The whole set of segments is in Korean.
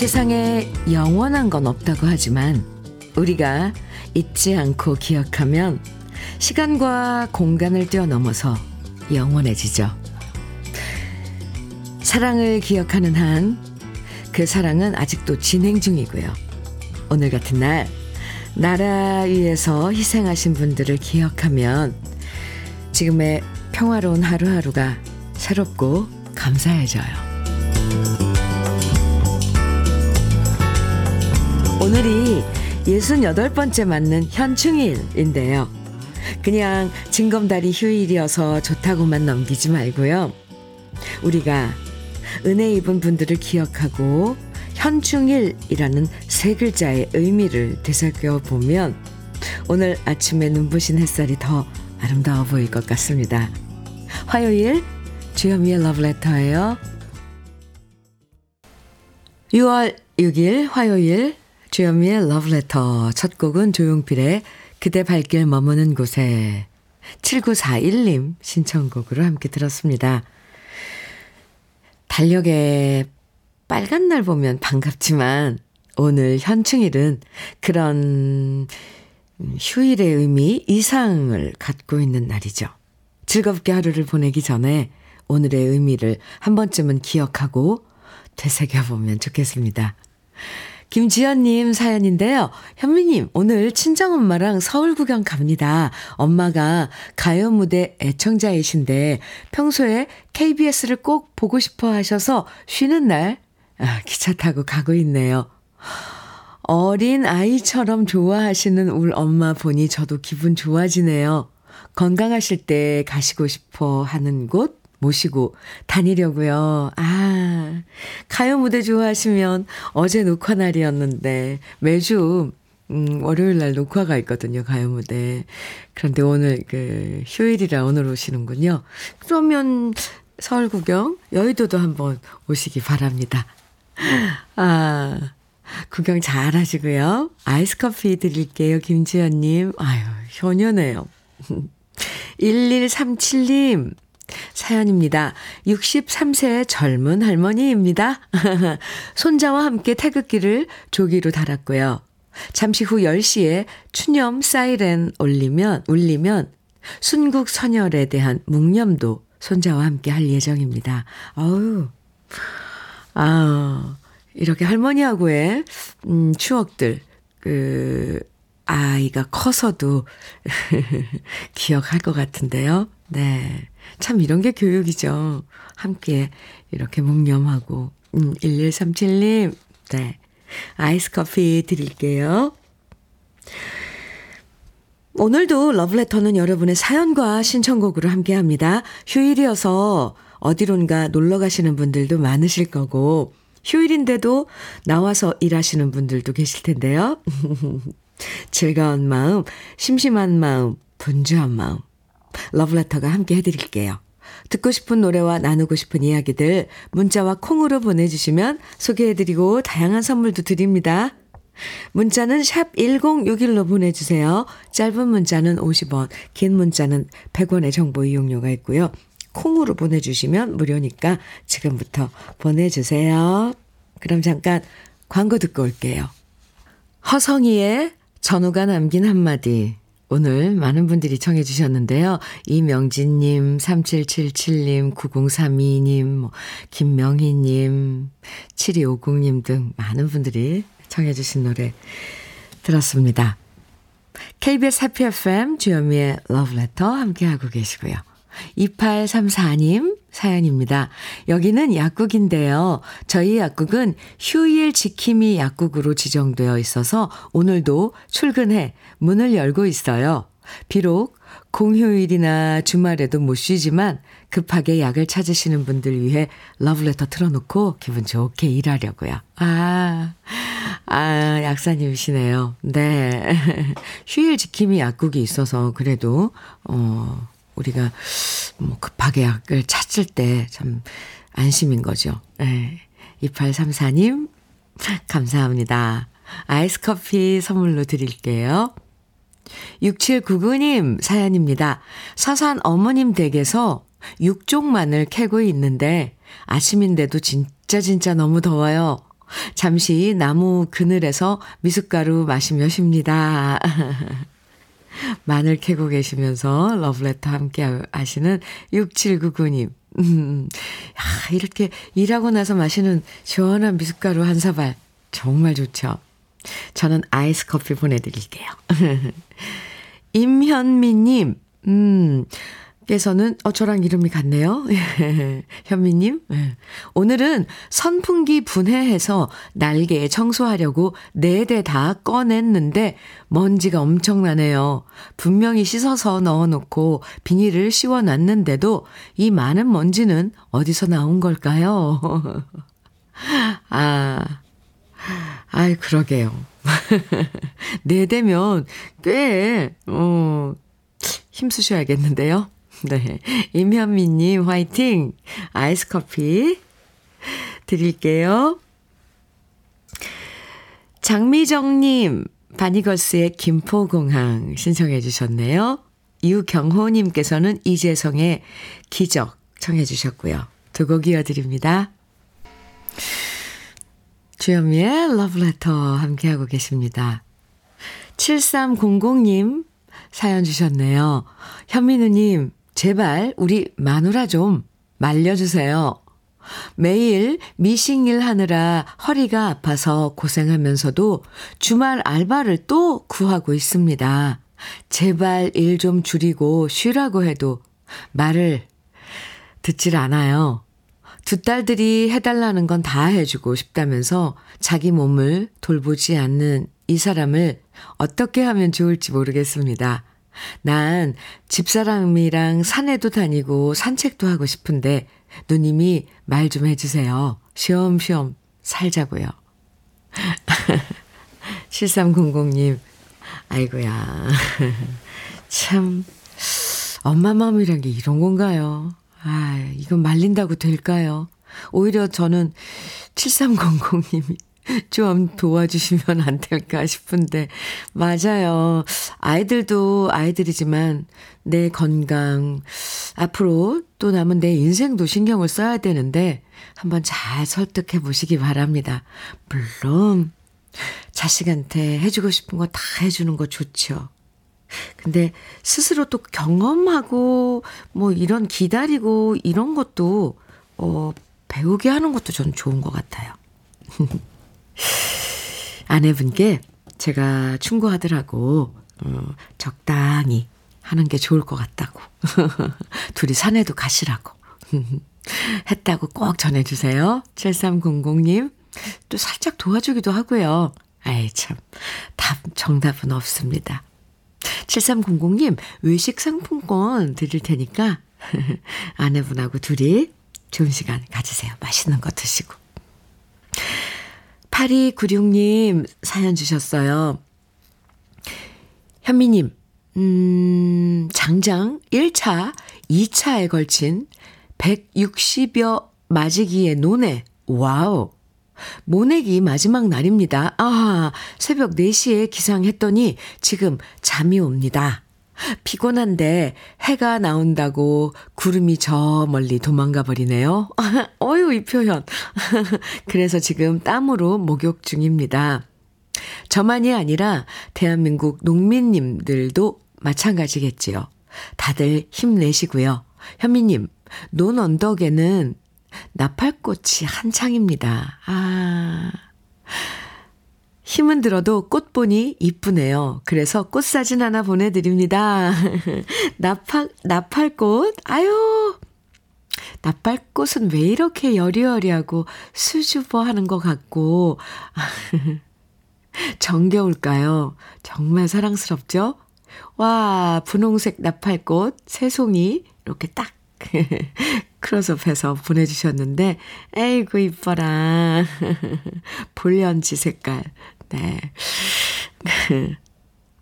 이 세상에 영원한 건 없다고 하지만 우리가 잊지 않고 기억하면 시간과 공간을 뛰어넘어서 영원해지죠. 사랑을 기억하는 한 그 사랑은 아직도 진행 중이고요. 오늘 같은 날 나라 위해서 희생하신 분들을 기억하면 지금의 평화로운 하루하루가 새롭고 감사해져요. 오늘이 68번째 맞는 현충일인데요. 그냥 징검다리 휴일이어서 좋다고만 넘기지 말고요. 우리가 은혜 입은 분들을 기억하고 현충일이라는 세 글자의 의미를 되새겨 보면 오늘 아침에 눈부신 햇살이 더 아름다워 보일 것 같습니다. 화요일 주현미의 러브레터예요. 6월 6일 화요일 주현미의 러브레터 첫 곡은 조용필의 그대 발길 머무는 곳에 7941님 신청곡으로 함께 들었습니다. 달력에 빨간 날 보면 반갑지만 오늘 현충일은 그런 휴일의 의미 이상을 갖고 있는 날이죠. 즐겁게 하루를 보내기 전에 오늘의 의미를 한 번쯤은 기억하고 되새겨보면 좋겠습니다. 김지연님 사연인데요. 현미님, 오늘 친정엄마랑 서울 구경 갑니다. 엄마가 가요 무대 애청자이신데 평소에 KBS를 꼭 보고 싶어 하셔서 쉬는 날 아, 기차 타고 가고 있네요. 어린 아이처럼 좋아하시는 우리 엄마 보니 저도 기분 좋아지네요. 건강하실 때 가시고 싶어 하는 곳 모시고 다니려고요. 아, 가요 무대 좋아하시면 어제 녹화 날이었는데 매주 음, 월요일 날 녹화가 있거든요, 가요 무대. 그런데 오늘 그 휴일이라 오늘 오시는군요. 그러면 서울 구경, 여의도도 한번 오시기 바랍니다. 아, 구경 잘 하시고요. 아이스 커피 드릴게요, 김지연님. 아유, 효녀네요. 1137님. 사연입니다. 63세 젊은 할머니입니다. 손자와 함께 태극기를 조기로 달았고요. 잠시 후 10시에 추념 사이렌 울리면, 울리면 순국 선열에 대한 묵념도 손자와 함께 할 예정입니다. 어우, 아, 이렇게 할머니하고의, 음, 추억들, 그, 아이가 커서도 기억할 것 같은데요. 네. 참 이런 게 교육이죠. 함께 이렇게 묵념하고. 음, 1137님, 네. 아이스 커피 드릴게요. 오늘도 러브레터는 여러분의 사연과 신청곡으로 함께 합니다. 휴일이어서 어디론가 놀러 가시는 분들도 많으실 거고, 휴일인데도 나와서 일하시는 분들도 계실 텐데요. 즐거운 마음, 심심한 마음, 분주한 마음. 러브레터가 함께 해드릴게요. 듣고 싶은 노래와 나누고 싶은 이야기들 문자와 콩으로 보내주시면 소개해드리고 다양한 선물도 드립니다. 문자는 샵 1061로 보내주세요. 짧은 문자는 50원, 긴 문자는 100원의 정보 이용료가 있고요. 콩으로 보내주시면 무료니까 지금부터 보내주세요. 그럼 잠깐 광고 듣고 올게요. 허성이의 전우가 남긴 한마디 오늘 많은 분들이 청해 주셨는데요. 이명진님, 3777님, 9032님, 뭐, 김명희님, 7250님 등 많은 분들이 청해 주신 노래 들었습니다. KBS 해피 FM 주현미의 러브레터 함께하고 계시고요. 2834님 사연입니다. 여기는 약국인데요. 저희 약국은 휴일 지킴이 약국으로 지정되어 있어서 오늘도 출근해 문을 열고 있어요. 비록 공휴일이나 주말에도 못 쉬지만 급하게 약을 찾으시는 분들 위해 러브레터 틀어놓고 기분 좋게 일하려고요. 아, 아, 약사님이시네요. 네. 휴일 지킴이 약국이 있어서 그래도, 어, 우리가 뭐 급하게 약을 찾을 때 참 안심인 거죠. 네. 2834님, 감사합니다. 아이스 커피 선물로 드릴게요. 6799님 사연입니다. 서산 어머님 댁에서 육종만을 캐고 있는데 아침인데도 진짜 진짜 너무 더워요. 잠시 나무 그늘에서 미숫가루 마시며 쉽니다. 마늘 캐고 계시면서 러브레터 함께 하시는 6799님. 음, 야, 이렇게 일하고 나서 마시는 시원한 미숫가루 한 사발. 정말 좋죠. 저는 아이스 커피 보내드릴게요. 임현미님, 음, 께서는, 어, 저랑 이름이 같네요. 현미님. 네. 오늘은 선풍기 분해해서 날개 청소하려고 네 대 다 꺼냈는데 먼지가 엄청나네요. 분명히 씻어서 넣어놓고 비닐을 씌워놨는데도 이 많은 먼지는 어디서 나온 걸까요? 아, 아이, 그러게요. 네 대면 꽤, 어, 힘쓰셔야겠는데요. 네. 임현미님, 화이팅! 아이스 커피 드릴게요. 장미정님, 바니걸스의 김포공항 신청해 주셨네요. 유경호님께서는 이재성의 기적 청해 주셨고요. 두 곡 이어드립니다. 주현미의 러브레터 함께하고 계십니다. 7300님 사연 주셨네요. 현민우님, 제발 우리 마누라 좀 말려주세요. 매일 미싱일 하느라 허리가 아파서 고생하면서도 주말 알바를 또 구하고 있습니다. 제발 일 좀 줄이고 쉬라고 해도 말을 듣질 않아요. 두 딸들이 해달라는 건 다 해주고 싶다면서 자기 몸을 돌보지 않는 이 사람을 어떻게 하면 좋을지 모르겠습니다. 난 집사람이랑 산에도 다니고 산책도 하고 싶은데 누님이 말 좀 해주세요. 쉬엄쉬엄 살자고요. 7300님, 아이고야. 참, 엄마 마음이란 게 이런 건가요? 아, 이건 말린다고 될까요? 오히려 저는 7300님이 좀 도와주시면 안 될까 싶은데, 맞아요. 아이들도 아이들이지만 내 건강, 앞으로 또 남은 내 인생도 신경을 써야 되는데, 한번 잘 설득해 보시기 바랍니다. 물론, 자식한테 해주고 싶은 거 다 해주는 거 좋죠. 근데 스스로 또 경험하고 뭐 이런 기다리고 이런 것도 어 배우게 하는 것도 저는 좋은 것 같아요. 아내분께 제가 충고하더라고 어, 적당히 하는 게 좋을 것 같다고 둘이 산에도 가시라고 했다고 꼭 전해주세요. 7300님 또 살짝 도와주기도 하고요. 아이 참 답 정답은 없습니다. 7300님, 외식 상품권 드릴 테니까 아내분하고 둘이 좋은 시간 가지세요. 맛있는 거 드시고. 8296님 사연 주셨어요. 현미님, 음, 장장 1차, 2차에 걸친 160여 마지기의 논에, 와우. 모내기 마지막 날입니다. 아, 새벽 4시에 기상했더니 지금 잠이 옵니다. 피곤한데 해가 나온다고 구름이 저 멀리 도망가 버리네요. 어유, 이 표현. 그래서 지금 땀으로 목욕 중입니다. 저만이 아니라 대한민국 농민님들도 마찬가지겠지요. 다들 힘내시고요. 현미님, 논 언덕에는 나팔꽃이 한창입니다. 아. 힘은 들어도 꽃 보니 이쁘네요. 그래서 꽃 사진 하나 보내드립니다. 나팔, 나팔꽃? 아유. 나팔꽃은 왜 이렇게 여리여리하고 수줍어 하는 것 같고, 정겨울까요? 정말 사랑스럽죠? 와, 분홍색 나팔꽃, 새송이, 이렇게 딱 크로스업해서 보내주셨는데, 에이구, 이뻐라. 볼연지 색깔. 네.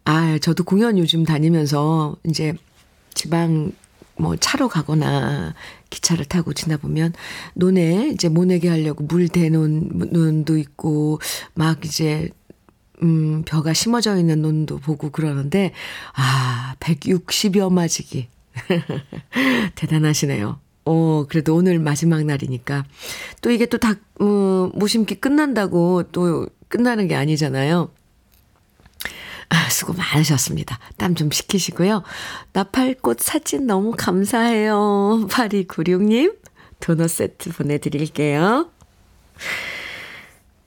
아, 저도 공연 요즘 다니면서 이제 지방 뭐 차로 가거나 기차를 타고 지나 보면 논에 이제 모내게 하려고 물 대놓은 논도 있고 막 이제 음, 벼가 심어져 있는 논도 보고 그러는데, 아, 160여 마지기. 대단하시네요. 어, 그래도 오늘 마지막 날이니까. 또 이게 또 닭, 음, 모심기 끝난다고 또 끝나는 게 아니잖아요. 아, 수고 많으셨습니다. 땀 좀 식히시고요. 나팔꽃 사진 너무 감사해요. 8296님, 도넛 세트 보내드릴게요.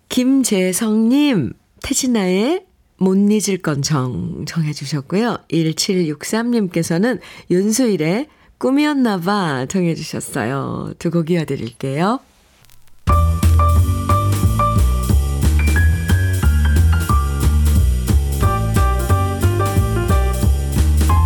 김재성님, 태진아의 못 잊을 건 정, 정해주셨고요. 1763님께서는 윤수일의 꿈이었나봐 정해주셨어요. 두 곡 이어드릴게요.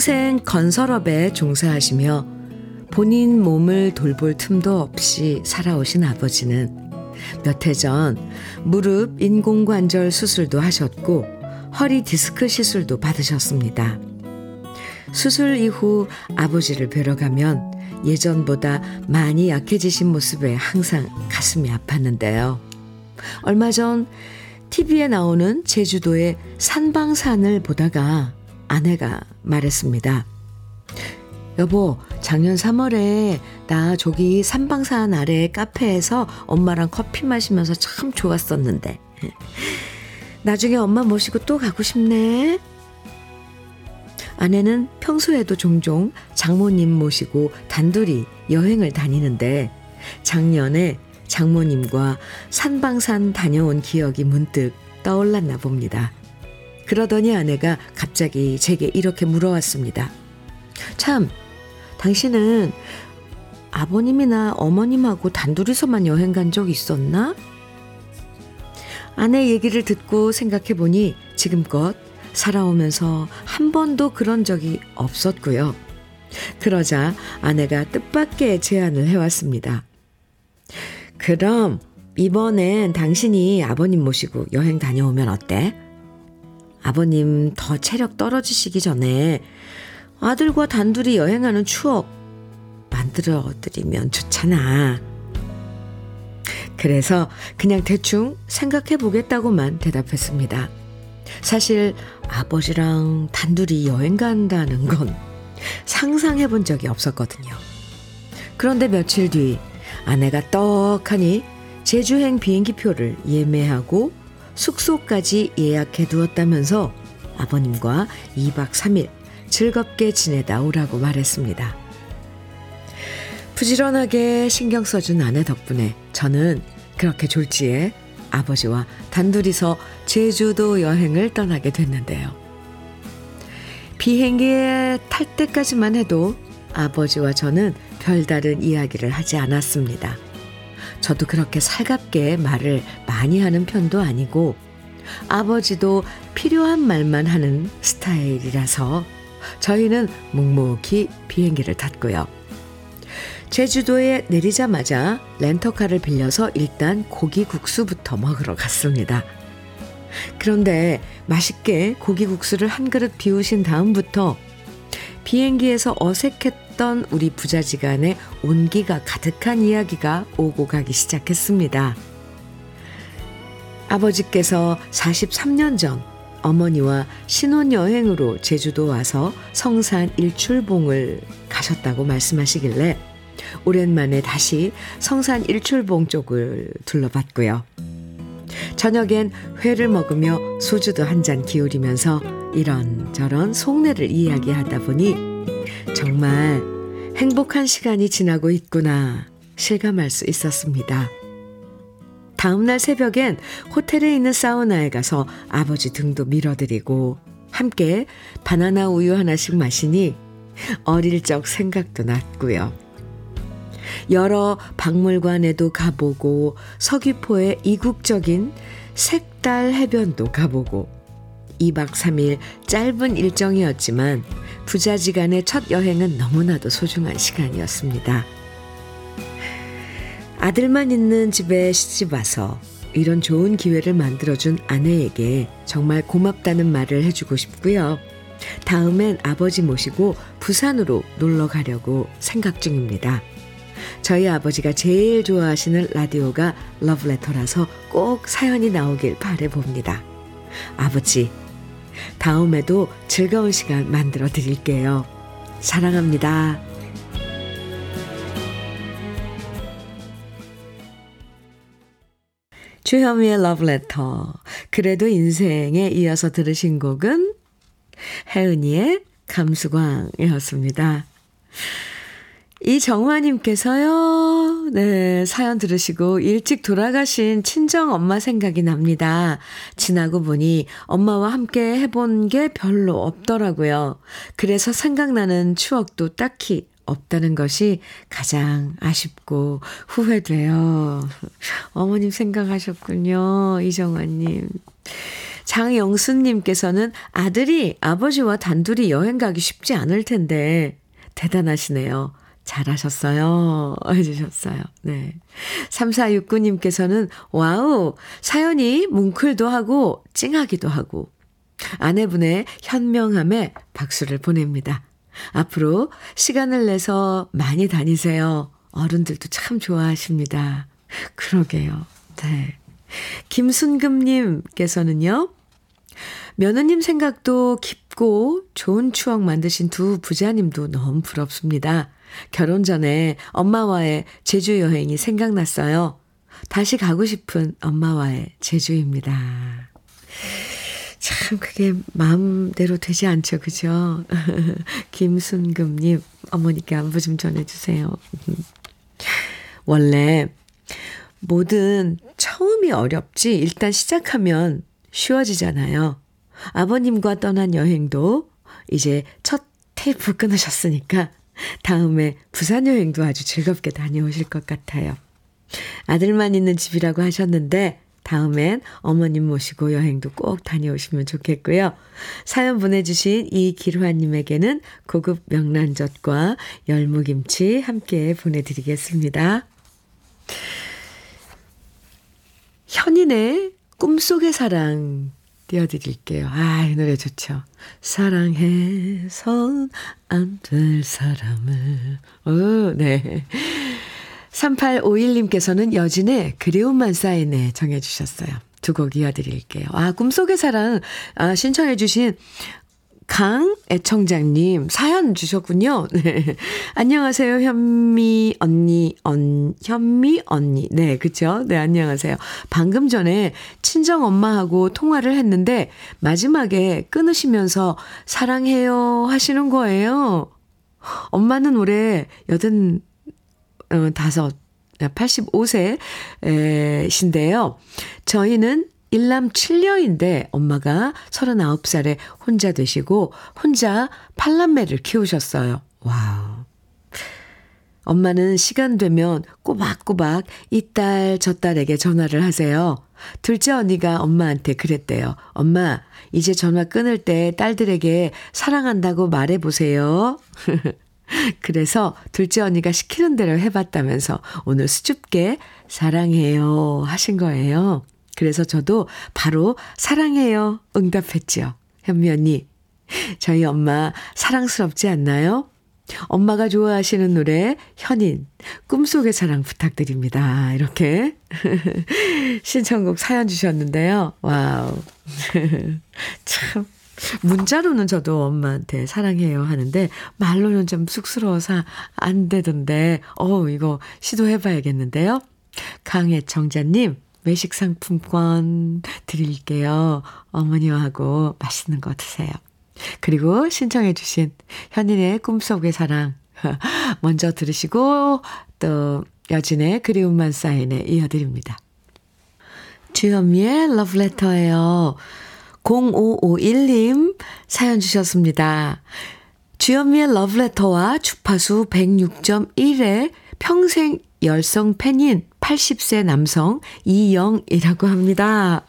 평생 건설업에 종사하시며 본인 몸을 돌볼 틈도 없이 살아오신 아버지는 몇 해 전 무릎 인공관절 수술도 하셨고 허리 디스크 시술도 받으셨습니다. 수술 이후 아버지를 뵈러 가면 예전보다 많이 약해지신 모습에 항상 가슴이 아팠는데요. 얼마 전 TV에 나오는 제주도의 산방산을 보다가 아내가 말했습니다. 여보, 작년 3월에 나 저기 삼방산 아래 카페에서 엄마랑 커피 마시면서 참 좋았었는데. 나중에 엄마 모시고 또 가고 싶네. 아내는 평소에도 종종 장모님 모시고 단둘이 여행을 다니는데 작년에 장모님과 산방산 다녀온 기억이 문득 떠올랐나 봅니다. 그러더니 아내가 갑자기 제게 이렇게 물어왔습니다. 참, 당신은 아버님이나 어머님하고 단둘이서만 여행 간 적 있었나? 아내 얘기를 듣고 생각해 보니 지금껏 살아오면서 한 번도 그런 적이 없었고요. 그러자 아내가 뜻밖의 제안을 해왔습니다. 그럼 이번엔 당신이 아버님 모시고 여행 다녀오면 어때? 아버님 더 체력 떨어지시기 전에 아들과 단둘이 여행하는 추억 만들어 드리면 좋잖아. 그래서 그냥 대충 생각해 보겠다고만 대답했습니다. 사실 아버지랑 단둘이 여행 간다는 건 상상해 본 적이 없었거든요. 그런데 며칠 뒤 아내가 떡하니 제주행 비행기 표를 예매하고 숙소까지 예약해 두었다면서 아버님과 2박 3일 즐겁게 지내다 오라고 말했습니다. 부지런하게 신경 써준 아내 덕분에 저는 그렇게 졸지에 아버지와 단둘이서 제주도 여행을 떠나게 됐는데요. 비행기에 탈 때까지만 해도 아버지와 저는 별다른 이야기를 하지 않았습니다. 저도 그렇게 살갑게 말을 많이 하는 편도 아니고 아버지도 필요한 말만 하는 스타일이라서 저희는 묵묵히 비행기를 탔고요. 제주도에 내리자마자 렌터카를 빌려서 일단 고기 국수부터 먹으러 갔습니다. 그런데 맛있게 고기 국수를 한 그릇 비우신 다음부터 비행기에서 어색했던 우리 부자지간의 온기가 가득한 이야기가 오고 가기 시작했습니다. 아버지께서 43년 전 어머니와 신혼여행으로 제주도 와서 성산 일출봉을 가셨다고 말씀하시길래 오랜만에 다시 성산 일출봉 쪽을 둘러봤고요. 저녁엔 회를 먹으며 소주도 한 잔 기울이면서 이런저런 속내를 이야기하다 보니 정말 행복한 시간이 지나고 있구나 실감할 수 있었습니다. 다음날 새벽엔 호텔에 있는 사우나에 가서 아버지 등도 밀어드리고 함께 바나나 우유 하나씩 마시니 어릴 적 생각도 났고요. 여러 박물관에도 가보고 서귀포의 이국적인 색달 해변도 가보고 2박 3일 짧은 일정이었지만 부자지간의 첫 여행은 너무나도 소중한 시간이었습니다. 아들만 있는 집에 시집 와서 이런 좋은 기회를 만들어준 아내에게 정말 고맙다는 말을 해주고 싶고요. 다음엔 아버지 모시고 부산으로 놀러 가려고 생각 중입니다. 저희 아버지가 제일 좋아하시는 라디오가 러브레터라서 꼭 사연이 나오길 바래봅니다. 아버지, 다음에도 즐거운 시간 만들어 드릴게요. 사랑합니다. 주현미의 러브레터. 그래도 인생에 이어서 들으신 곡은 혜은이의 감수광이었습니다. 이정화님께서요, 네, 사연 들으시고 일찍 돌아가신 친정 엄마 생각이 납니다. 지나고 보니 엄마와 함께 해본 게 별로 없더라고요. 그래서 생각나는 추억도 딱히 없다는 것이 가장 아쉽고 후회돼요. 어머님 생각하셨군요. 이정화님. 장영수님께서는 아들이 아버지와 단둘이 여행 가기 쉽지 않을 텐데 대단하시네요. 잘하셨어요. 해주셨어요. 네. 3469님께서는, 와우, 사연이 뭉클도 하고, 찡하기도 하고, 아내분의 현명함에 박수를 보냅니다. 앞으로 시간을 내서 많이 다니세요. 어른들도 참 좋아하십니다. 그러게요. 네. 김순금님께서는요, 며느님 생각도 깊고 좋은 추억 만드신 두 부자님도 너무 부럽습니다. 결혼 전에 엄마와의 제주 여행이 생각났어요. 다시 가고 싶은 엄마와의 제주입니다. 참 그게 마음대로 되지 않죠. 그죠? 김순금 님 어머니께 안부 좀 전해 주세요. 원래 뭐든 처음이 어렵지 일단 시작하면 쉬워지잖아요. 아버님과 떠난 여행도 이제 첫 테이프 끊으셨으니까 다음에 부산 여행도 아주 즐겁게 다녀오실 것 같아요. 아들만 있는 집이라고 하셨는데 다음엔 어머님 모시고 여행도 꼭 다녀오시면 좋겠고요. 사연 보내주신 이기루아님에게는 고급 명란젓과 열무김치 함께 보내드리겠습니다. 현인의 꿈속의 사랑 띄워드릴게요. 아, 이 노래 좋죠. 사랑해선 안 될 사람을. 오, 네. 3851님께서는 여진의 그리움만 쌓이네 정해주셨어요. 두 곡 이어드릴게요. 아, 꿈속의 사랑, 아, 신청해주신 강 애청장님 사연 주셨군요. 네. 안녕하세요, 현미 언니, 언, 현미 언니. 네, 그쵸? 네, 안녕하세요. 방금 전에 친정 엄마하고 통화를 했는데 마지막에 끊으시면서 사랑해요 하시는 거예요. 엄마는 올해 여든, 어, 다섯, 85세신데요. 저희는 일남 7녀인데 엄마가 39살에 혼자 되시고 혼자 팔남매를 키우셨어요. wow. 엄마는 시간 되면 꼬박꼬박 이 딸, 저 딸에게 전화를 하세요. 둘째 언니가 엄마한테 그랬대요. 엄마, 이제 전화 끊을 때 딸들에게 사랑한다고 말해보세요. 그래서 둘째 언니가 시키는 대로 해봤다면서 오늘 수줍게 사랑해요 하신 거예요. 그래서 저도 바로 사랑해요 응답했지요. 현미 언니, 저희 엄마 사랑스럽지 않나요? 엄마가 좋아하시는 노래 현인 꿈속의 사랑 부탁드립니다. 이렇게 신청곡 사연 주셨는데요. wow. 참 문자로는 저도 엄마한테 사랑해요 하는데 말로는 좀 쑥스러워서 안 되던데 어 이거 시도해 봐야겠는데요. 강혜정자님 외식 상품권 드릴게요. 어머니하고 맛있는 거 드세요. 그리고 신청해 주신 현인의 꿈속의 사랑 먼저 들으시고 또 여진의 그리움만 사인에 이어드립니다. 주현미의 러브레터예요. 0551님 사연 주셨습니다. 주현미의 러브레터와 주파수 106.1의 평생 열성 팬인 80세 남성 이영이라고 합니다.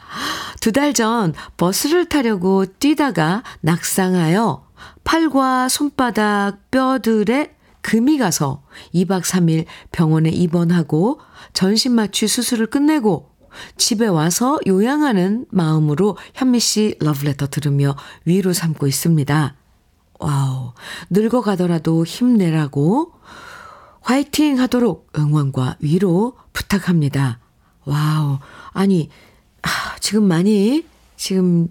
두 달 전 버스를 타려고 뛰다가 낙상하여 팔과 손바닥 뼈들에 금이 가서 2박 3일 병원에 입원하고 전신 마취 수술을 끝내고 집에 와서 요양하는 마음으로 현미 씨 러브레터 들으며 위로 삼고 있습니다. wow. 늙어가더라도 힘내라고 화이팅 하도록 응원과 위로 부탁합니다. wow. 아니, 아, 지금 많이 지금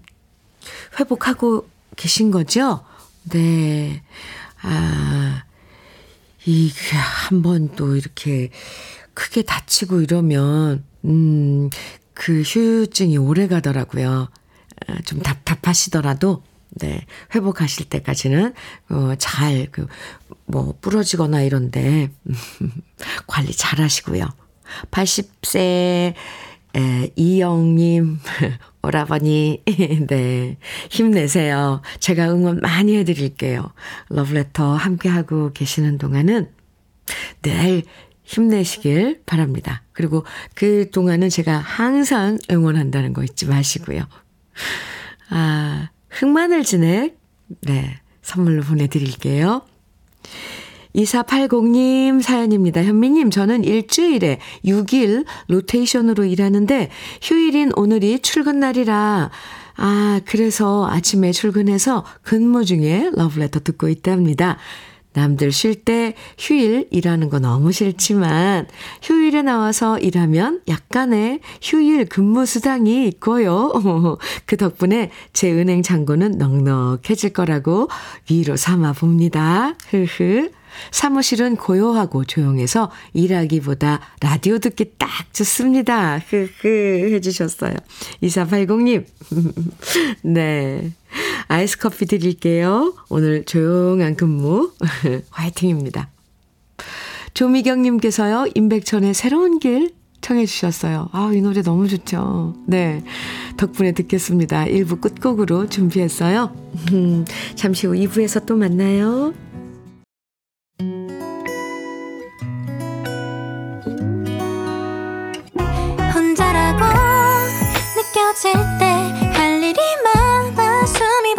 회복하고 계신 거죠? 네. 아, 이게 한 번 또 이렇게 크게 다치고 이러면, 음, 그 후유증이 오래 가더라고요. 아, 좀 답답하시더라도, 네, 회복하실 때까지는, 어, 잘, 그, 뭐, 부러지거나 이런데, 관리 잘 하시고요. 80세, 에, 이영님, 오라버니, 네. 힘내세요. 제가 응원 많이 해드릴게요. 러브레터 함께하고 계시는 동안은 늘 힘내시길 바랍니다. 그리고 그 동안은 제가 항상 응원한다는 거 잊지 마시고요. 아, 흑마늘 진액, 네. 선물로 보내드릴게요. 2480님 사연입니다. 현미님, 저는 일주일에 6일 로테이션으로 일하는데 휴일인 오늘이 출근 날이라 아, 그래서 아침에 출근해서 근무 중에 러브레터 듣고 있답니다. 남들 쉴 때 휴일 일하는 거 너무 싫지만 휴일에 나와서 일하면 약간의 휴일 근무 수당이 있고요. 그 덕분에 제 은행 잔고는 넉넉해질 거라고 위로 삼아 봅니다. 흐흐. 사무실은 고요하고 조용해서 일하기보다 라디오 듣기 딱 좋습니다. 흐흐 해주셨어요. 2480님. 네. 아이스 커피 드릴게요. 오늘 조용한 근무. 화이팅입니다. 조미경님께서요, 임백천의 새로운 길 청해 주셨어요. 아, 이 노래 너무 좋죠. 네. 덕분에 듣겠습니다. 1부 끝곡으로 준비했어요. 잠시 후 2부에서 또 만나요. 느껴질 때 할 일이 많아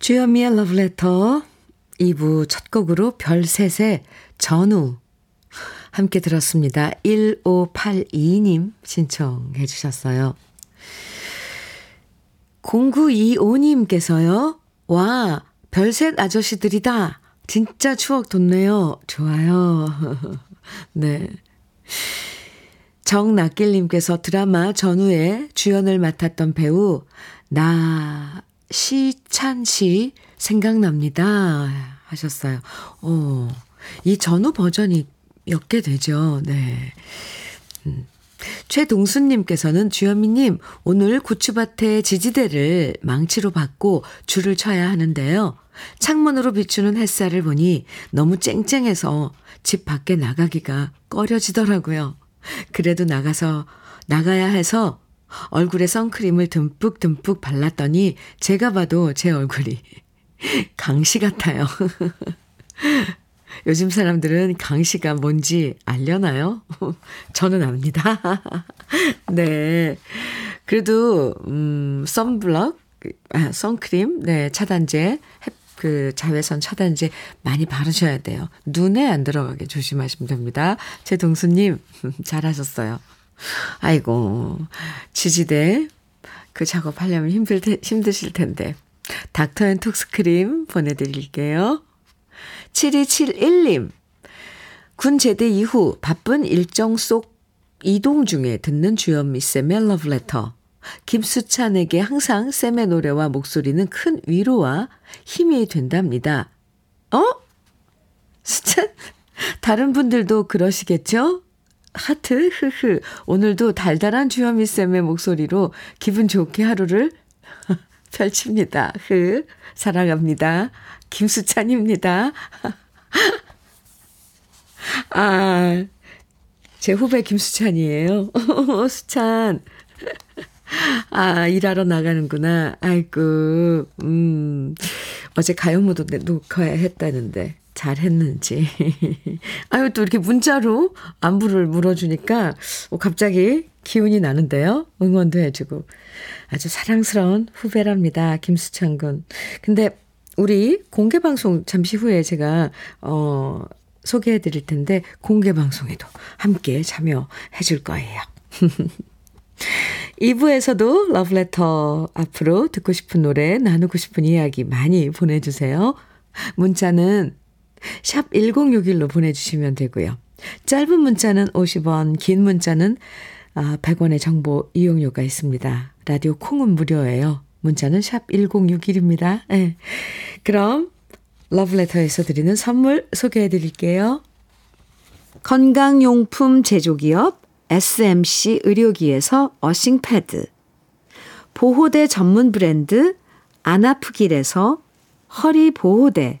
주현미의 러브레터 2부 첫 곡으로 별셋의 전우 함께 들었습니다. 1582님 신청해 주셨어요. 0925님께서요. 와, 별셋 아저씨들이다. 진짜 추억 돋네요. 좋아요. 네. 정낙길님께서 드라마 전후에 주연을 맡았던 배우 나 시찬 씨 생각납니다. 하셨어요. 어, 이 전후 버전이 몇개 되죠. 네. 음. 최동수님께서는 주현미님, 오늘 고추밭에 지지대를 망치로 받고 줄을 쳐야 하는데요. 창문으로 비추는 햇살을 보니 너무 쨍쨍해서 집 밖에 나가기가 꺼려지더라고요. 그래도 나가서, 나가야 해서 얼굴에 선크림을 듬뿍 듬뿍 발랐더니 제가 봐도 제 얼굴이 강시 같아요. 요즘 사람들은 강시가 뭔지 알려나요? 저는 압니다. 네. 그래도, 음, 선블럭, 아, 선크림, 네, 차단제, 그 자외선 차단제 많이 바르셔야 돼요. 눈에 안 들어가게 조심하시면 됩니다. 제 동수님, 잘하셨어요. 아이고, 지지대 그 작업하려면 힘들 테, 힘드실 텐데. 닥터 앤 톡스크림 보내드릴게요. 7271님. 군 제대 이후 바쁜 일정 속 이동 중에 듣는 주현미 쌤의 러브레터. 김수찬에게 항상 쌤의 노래와 목소리는 큰 위로와 힘이 된답니다. 어? 수찬? 다른 분들도 그러시겠죠? 하트, 흐흐. 오늘도 달달한 주현미 쌤의 목소리로 기분 좋게 하루를 펼칩니다. 흐, 사랑합니다. 김수찬입니다. 아, 제 후배 김수찬이에요. 수찬. 아, 일하러 나가는구나. 아이고, 음, 어제 가요 무도 녹화했다는데, 잘 했는지. 아유, 또 이렇게 문자로 안부를 물어주니까, 어, 갑자기 기운이 나는데요. 응원도 해주고. 아주 사랑스러운 후배랍니다. 김수찬 군. 근데, 우리 공개방송 잠시 후에 제가, 어, 소개해 드릴 텐데, 공개방송에도 함께 참여해 줄 거예요. 2부에서도 러브레터 앞으로 듣고 싶은 노래, 나누고 싶은 이야기 많이 보내주세요. 문자는 샵 1061로 보내주시면 되고요. 짧은 문자는 50원, 긴 문자는 100원의 아, 정보 이용료가 있습니다. 라디오 콩은 무료예요. 문자는 샵 1061입니다. 네. 그럼 러브레터에서 드리는 선물 소개해 드릴게요. 건강용품 제조기업 SMC 의료기에서 어싱패드 보호대 전문 브랜드 안아프길에서 허리보호대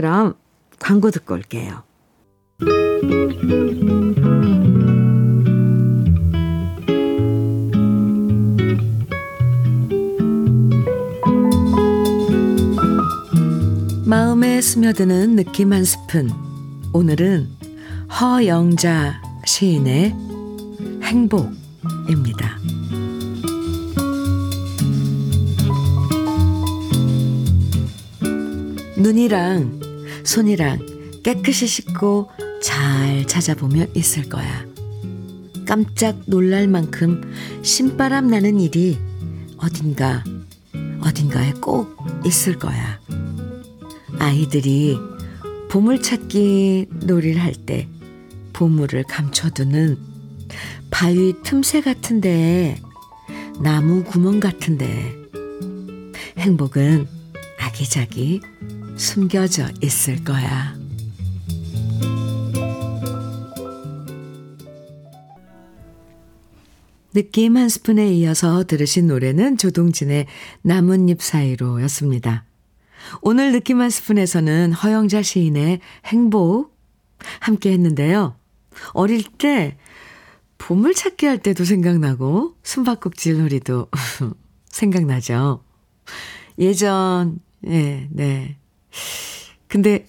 그럼 광고 듣고 올게요. 마음에 스며드는 느낌 한 스푼. 오늘은 허영자 시인의 행복입니다. 눈이랑 손이랑 깨끗이 씻고 잘 찾아보면 있을 거야. 깜짝 놀랄 만큼 신바람 나는 일이 어딘가, 어딘가에 꼭 있을 거야. 아이들이 보물찾기 놀이를 할 때 보물을 감춰두는 바위 틈새 같은데, 나무 구멍 같은 데, 행복은 아기자기 숨겨져 있을 거야. 느낌 한 스푼에 이어서 들으신 노래는 조동진의 나뭇잎 사이로 였습니다. 오늘 느낌 한 스푼에서는 허영자 시인의 행복 함께 했는데요. 어릴 때 봄을 찾기 할 때도 생각나고 숨바꼭질 놀이도 생각나죠. 예전, 예, 네. 근데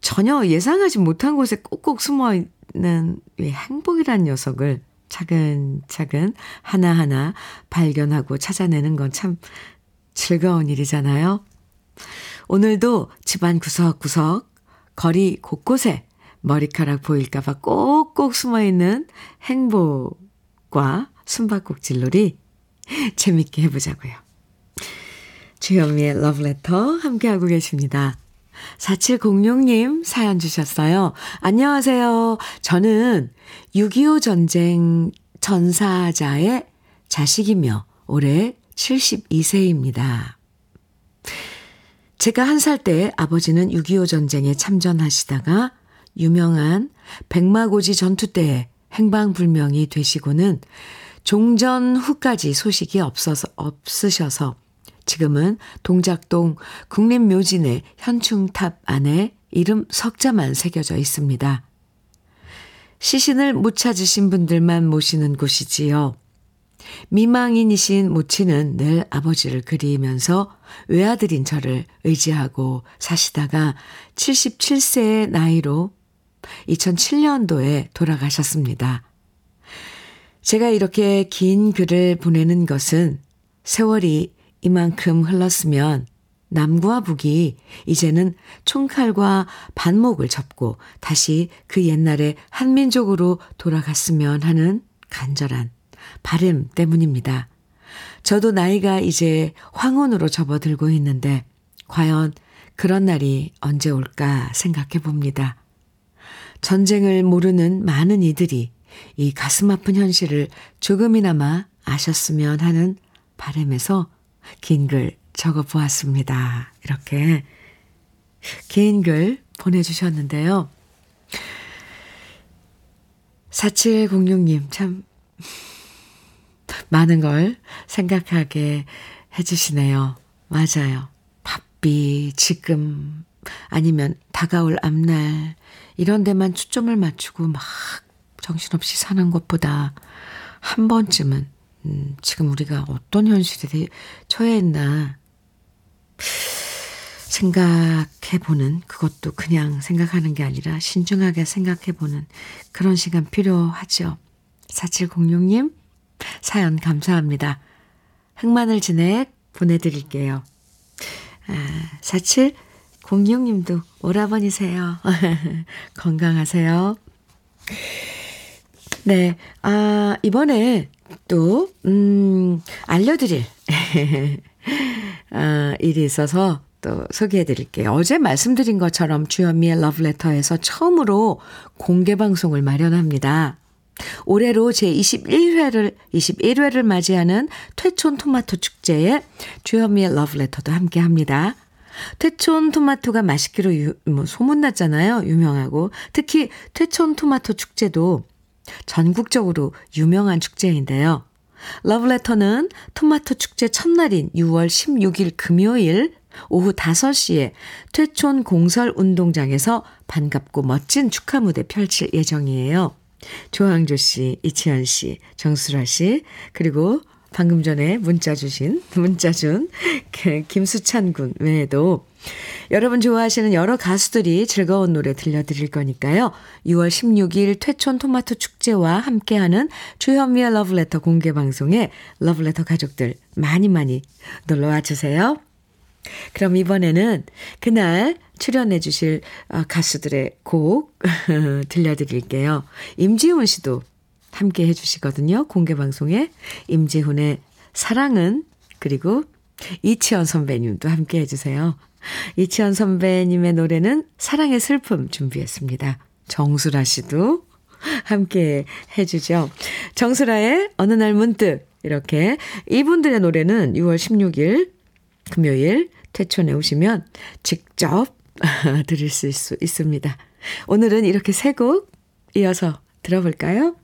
전혀 예상하지 못한 곳에 꼭꼭 숨어 있는 이 행복이란 녀석을 차근차근 하나하나 발견하고 찾아내는 건 참 즐거운 일이잖아요. 오늘도 집안 구석구석, 거리 곳곳에 머리카락 보일까봐 꼭꼭 숨어있는 행복과 숨바꼭질놀이 재밌게 해보자고요. 주현미의 러브레터 함께하고 계십니다. 4706님 사연 주셨어요. 안녕하세요. 저는 6.25 전쟁 전사자의 자식이며 올해 72세입니다. 제가 한 살 때 아버지는 6.25 전쟁에 참전하시다가 유명한 백마고지 전투 때에 행방불명이 되시고는 종전 후까지 소식이 없어서, 없으셔서 지금은 동작동 국립묘진의 현충탑 안에 이름 석자만 새겨져 있습니다. 시신을 못 찾으신 분들만 모시는 곳이지요. 미망인이신 모친은 늘 아버지를 그리면서 외아들인 저를 의지하고 사시다가 77세의 나이로 2007년도에 돌아가셨습니다. 제가 이렇게 긴 글을 보내는 것은 세월이 이만큼 흘렀으면 남과 북이 이제는 총칼과 반목을 접고 다시 그 옛날의 한민족으로 돌아갔으면 하는 간절한 바램 때문입니다. 저도 나이가 이제 황혼으로 접어들고 있는데 과연 그런 날이 언제 올까 생각해 봅니다. 전쟁을 모르는 많은 이들이 이 가슴 아픈 현실을 조금이나마 아셨으면 하는 바램에서 긴 글 적어 보았습니다. 이렇게 긴 글 보내주셨는데요. 4706님, 참, 많은 걸 생각하게 해주시네요. 맞아요. 바삐, 지금, 아니면 다가올 앞날, 이런 데만 초점을 맞추고 막 정신없이 사는 것보다 한 번쯤은, 음, 지금 우리가 어떤 현실에 처해 있나, 생각해 보는, 그것도 그냥 생각하는 게 아니라 신중하게 생각해 보는 그런 시간 필요하죠. 4706님, 사연 감사합니다. 흑마늘 진액 보내드릴게요. 아, 4706님도 오라버니세요. 건강하세요. 네, 아, 이번에 또, 음, 알려드릴, 아, 일이 있어서 또 소개해 드릴게요. 어제 말씀드린 것처럼 주현미의 러브레터에서 처음으로 공개 방송을 마련합니다. 올해로 제21회를, 21회를 맞이하는 퇴촌 토마토 축제에 주현미의 러브레터도 함께 합니다. 퇴촌 토마토가 맛있기로 유, 뭐 소문났잖아요. 유명하고. 특히 퇴촌 토마토 축제도 전국적으로 유명한 축제인데요. 러브레터는 토마토 축제 첫날인 6월 16일 금요일 오후 5시에 퇴촌 공설 운동장에서 반갑고 멋진 축하 무대 펼칠 예정이에요. 조항조 씨, 이치현 씨, 정수라 씨, 그리고 방금 전에 문자 주신, 문자 준 김수찬 군 외에도 여러분 좋아하시는 여러 가수들이 즐거운 노래 들려드릴 거니까요. 6월 16일 퇴촌 토마토 축제와 함께하는 주현미의 러브레터 공개 방송에 러브레터 가족들 많이 많이 놀러와 주세요. 그럼 이번에는 그날 출연해 주실 어, 가수들의 곡 들려드릴게요. 임지훈 씨도 함께 해주시거든요. 공개방송에. 임지훈의 사랑은 그리고 이치현 선배님도 함께 해주세요. 이치현 선배님의 노래는 사랑의 슬픔 준비했습니다. 정수라 씨도 함께 해주죠. 정수라의 어느 날 문득 이렇게 이분들의 노래는 6월 16일 금요일 퇴촌에 오시면 직접 들을 수 있습니다. 오늘은 이렇게 세 곡 이어서 들어볼까요?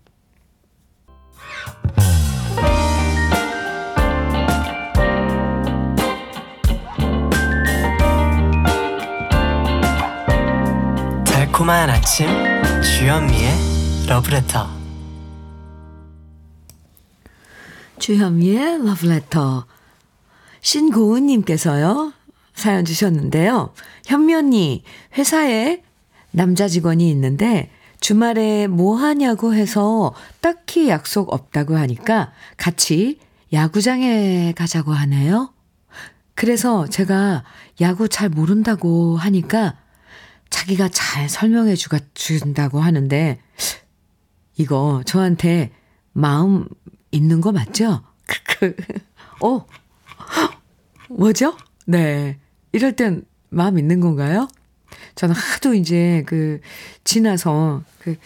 달콤한 아침 주현미의 러브레터 주현미의 러브레터 신고은님께서요 사연 주셨는데요. 현미 언니, 회사에 남자 직원이 있는데 주말에 뭐 하냐고 해서 딱히 약속 없다고 하니까 같이 야구장에 가자고 하네요. 그래서 제가 야구 잘 모른다고 하니까 자기가 잘 설명해 주가 준다고 하는데 이거 저한테 마음 있는 거 맞죠? 크크. 어. 뭐죠? 네. 이럴 땐 마음 있는 건가요? 저는 하도 이제 그 지나서 그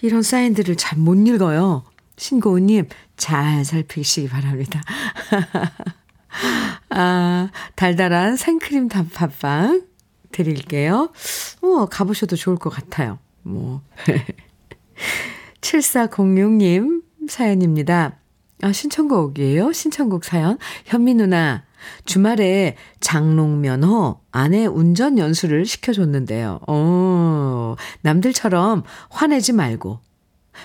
이런 사인들을 잘 못 읽어요. 신고은님 잘 살피시기 바랍니다. 아, 달달한 생크림 단팥빵 드릴게요. 어, 가보셔도 좋을 것 같아요. 뭐. 7406님 사연입니다. 아, 신청곡이에요? 신청곡 사연. 현미 누나, 주말에 장롱면허 아내 운전 연수를 시켜줬는데요. 어, 남들처럼 화내지 말고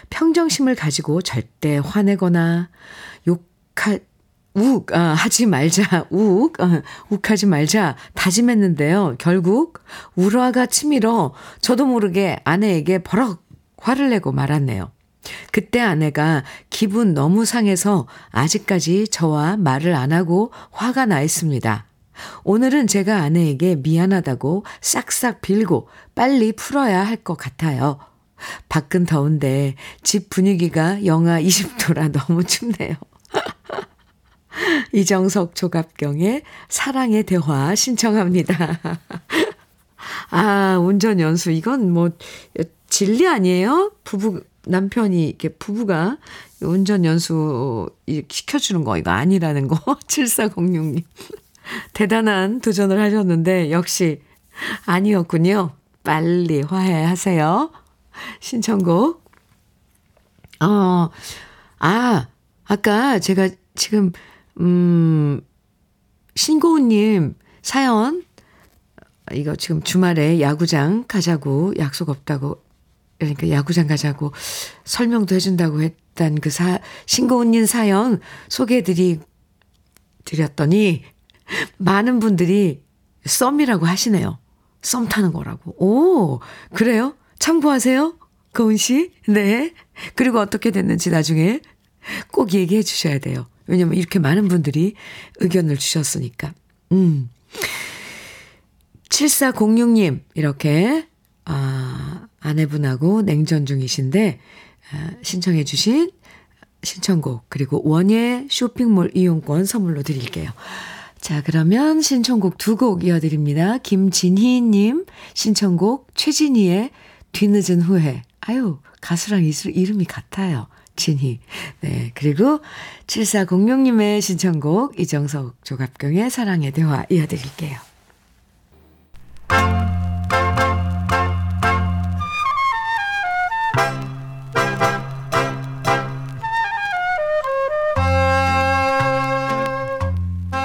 평정심을 가지고 절대 화내거나 욕하, 욱, 아, 하지 말자, 욱, 아, 욱하지 말자 다짐했는데요. 결국 울화가 치밀어 저도 모르게 아내에게 버럭 화를 내고 말았네요. 그때 아내가 기분 너무 상해서 아직까지 저와 말을 안 하고 화가 나 있습니다. 오늘은 제가 아내에게 미안하다고 싹싹 빌고 빨리 풀어야 할 것 같아요. 밖은 더운데 집 분위기가 영하 20도라 너무 춥네요. 이정석 조갑경의 사랑의 대화 신청합니다. 아, 운전 연수. 이건 뭐, 진리 아니에요? 부부, 남편이 이렇게 부부가 운전 연수 시켜주는 거 이거 아니라는 거. 7406님. 대단한 도전을 하셨는데, 역시 아니었군요. 빨리 화해하세요. 신청곡. 어, 아, 아까 제가 지금, 음, 신고은님 사연, 이거 지금 주말에 야구장 가자고 약속 없다고, 그러니까 야구장 가자고 설명도 해준다고 했던 그 사, 신고은님 사연 소개해드리, 드렸더니, 많은 분들이 썸이라고 하시네요. 썸 타는 거라고. 오, 그래요? 참고하세요. 고은 씨. 네. 그리고 어떻게 됐는지 나중에 꼭 얘기해 주셔야 돼요. 왜냐면 이렇게 많은 분들이 의견을 주셨으니까. 음. 7406님, 이렇게, 아, 아내분하고 냉전 중이신데, 아, 신청해 주신 신청곡, 그리고 원예 쇼핑몰 이용권 선물로 드릴게요. 자, 그러면 신청곡 두 곡 이어드립니다. 김진희님 신청곡 최진희의 뒤늦은 후회. 아유, 가수랑 이름이 같아요. 진희. 네. 그리고 7406님의 신청곡 이정석 조갑경의 사랑의 대화 이어드릴게요.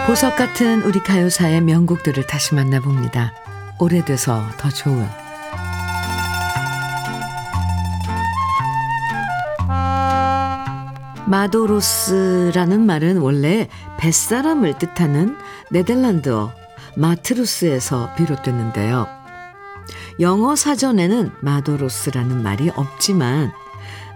보석 같은 우리 가요사의 명곡들을 다시 만나봅니다. 오래돼서 더 좋은 마도로스라는 말은 원래 뱃사람을 뜻하는 네덜란드어 마트루스에서 비롯됐는데요. 영어 사전에는 마도로스라는 말이 없지만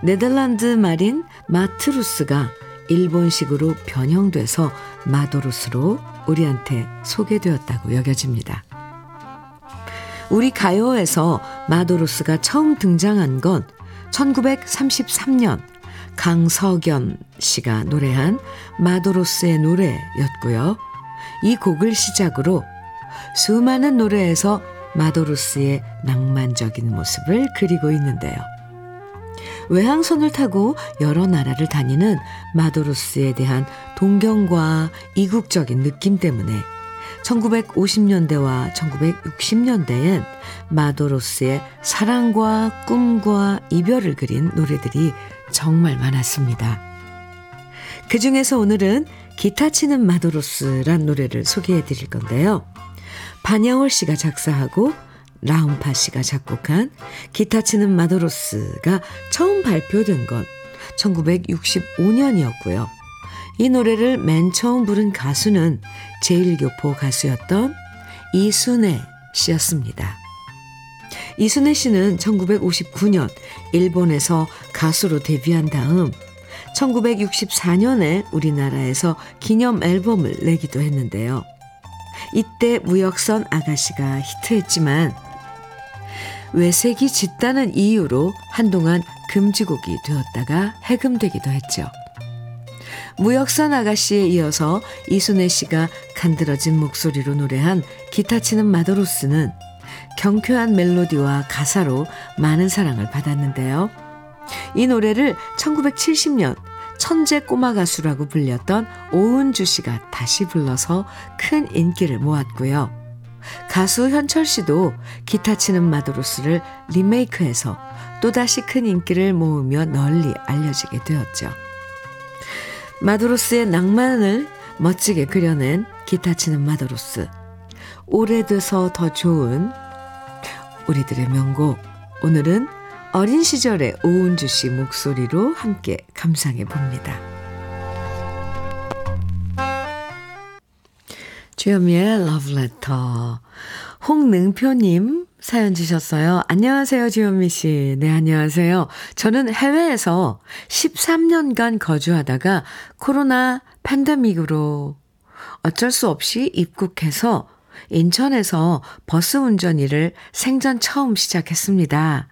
네덜란드 말인 마트루스가 일본식으로 변형돼서 마도로스로 우리한테 소개되었다고 여겨집니다. 우리 가요에서 마도로스가 처음 등장한 건 1933년 강석연 씨가 노래한 마도로스의 노래였고요. 이 곡을 시작으로 수많은 노래에서 마도로스의 낭만적인 모습을 그리고 있는데요. 외항선을 타고 여러 나라를 다니는 마도로스에 대한 동경과 이국적인 느낌 때문에 1950년대와 1960년대엔 마도로스의 사랑과 꿈과 이별을 그린 노래들이 정말 많았습니다. 그 중에서 오늘은 기타 치는 마도로스란 노래를 소개해 드릴 건데요. 반야월 씨가 작사하고 라움파 씨가 작곡한 기타 치는 마도로스가 처음 발표된 건 1965년이었고요. 이 노래를 맨 처음 부른 가수는 제일교포 가수였던 이순애 씨였습니다. 이순애 씨는 1959년 일본에서 가수로 데뷔한 다음 1964년에 우리나라에서 기념 앨범을 내기도 했는데요. 이때 무역선 아가씨가 히트했지만 외색이 짙다는 이유로 한동안 금지곡이 되었다가 해금되기도 했죠. 무역선 아가씨에 이어서 이순애 씨가 간드러진 목소리로 노래한 기타 치는 마도로스는 경쾌한 멜로디와 가사로 많은 사랑을 받았는데요. 이 노래를 1970년 천재 꼬마 가수라고 불렸던 오은주 씨가 다시 불러서 큰 인기를 모았고요. 가수 현철 씨도 기타 치는 마도로스를 리메이크해서 또다시 큰 인기를 모으며 널리 알려지게 되었죠. 마도로스의 낭만을 멋지게 그려낸 기타 치는 마도로스. 오래돼서 더 좋은 우리들의 명곡. 오늘은 어린 시절의 오은주 씨 목소리로 함께 감상해 봅니다. 주현미의 러브레터. 홍능표님 사연 주셨어요. 안녕하세요, 주현미 씨. 네, 안녕하세요. 저는 해외에서 13년간 거주하다가 코로나 팬데믹으로 어쩔 수 없이 입국해서 인천에서 버스 운전 일을 생전 처음 시작했습니다.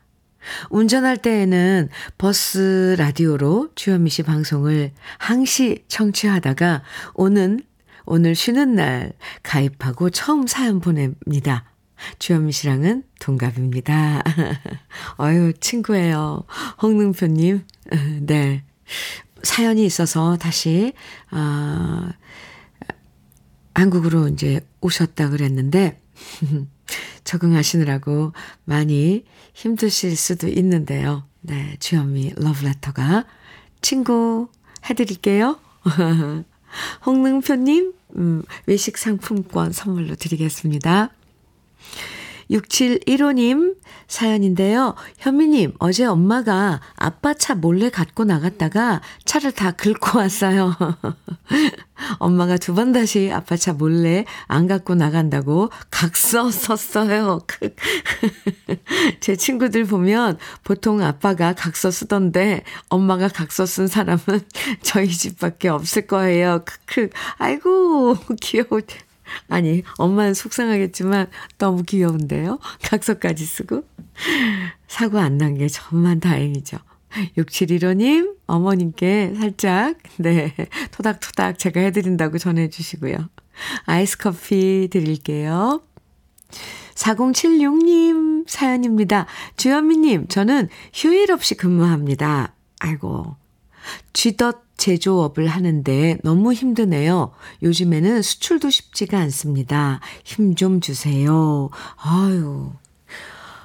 운전할 때에는 버스 라디오로 주현미 씨 방송을 항시 청취하다가 오는 오늘 쉬는 날 가입하고 처음 사연 보냅니다. 주현미 씨랑은 동갑입니다. 어유 친구예요. 홍능표님. 네. 사연이 있어서 다시, 아, 한국으로 이제 오셨다 그랬는데, 적응하시느라고 많이 힘드실 수도 있는데요. 네. 주현미 러브레터가 친구 해드릴게요. 홍능표님, 음, 외식 상품권 선물로 드리겠습니다. 6715님 사연인데요. 현미님, 어제 엄마가 아빠 차 몰래 갖고 나갔다가 차를 다 긁고 왔어요. 엄마가 두 번 다시 아빠 차 몰래 안 갖고 나간다고 각서 썼어요. 제 친구들 보면 보통 아빠가 각서 쓰던데 엄마가 각서 쓴 사람은 저희 집밖에 없을 거예요. 크크. 아이고, 귀여워. 아니, 엄마는 속상하겠지만 너무 귀여운데요? 각서까지 쓰고. 사고 안 난 게 정말 다행이죠. 6715님, 어머님께 살짝, 네, 토닥토닥 제가 해드린다고 전해주시고요. 아이스 커피 드릴게요. 4076님 사연입니다. 주현미님, 저는 휴일 없이 근무합니다. 아이고, 쥐덫 제조업을 하는데 너무 힘드네요. 요즘에는 수출도 쉽지가 않습니다. 힘 좀 주세요. 아유.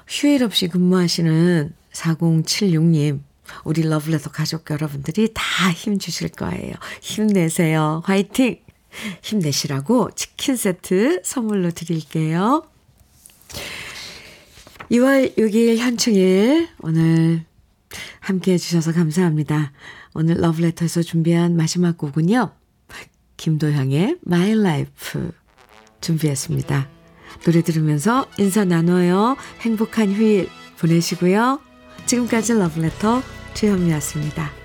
휴일 없이 근무하시는 4076님, 우리 러블레터 가족 여러분들이 다 힘 주실 거예요. 힘내세요. 화이팅! 힘내시라고 치킨 세트 선물로 드릴게요. 2월 6일 현충일 오늘 함께 해주셔서 감사합니다. 오늘 러브레터에서 준비한 마지막 곡은요. 김도향의 My Life 준비했습니다. 노래 들으면서 인사 나눠요. 행복한 휴일 보내시고요. 지금까지 러브레터 주현미였습니다.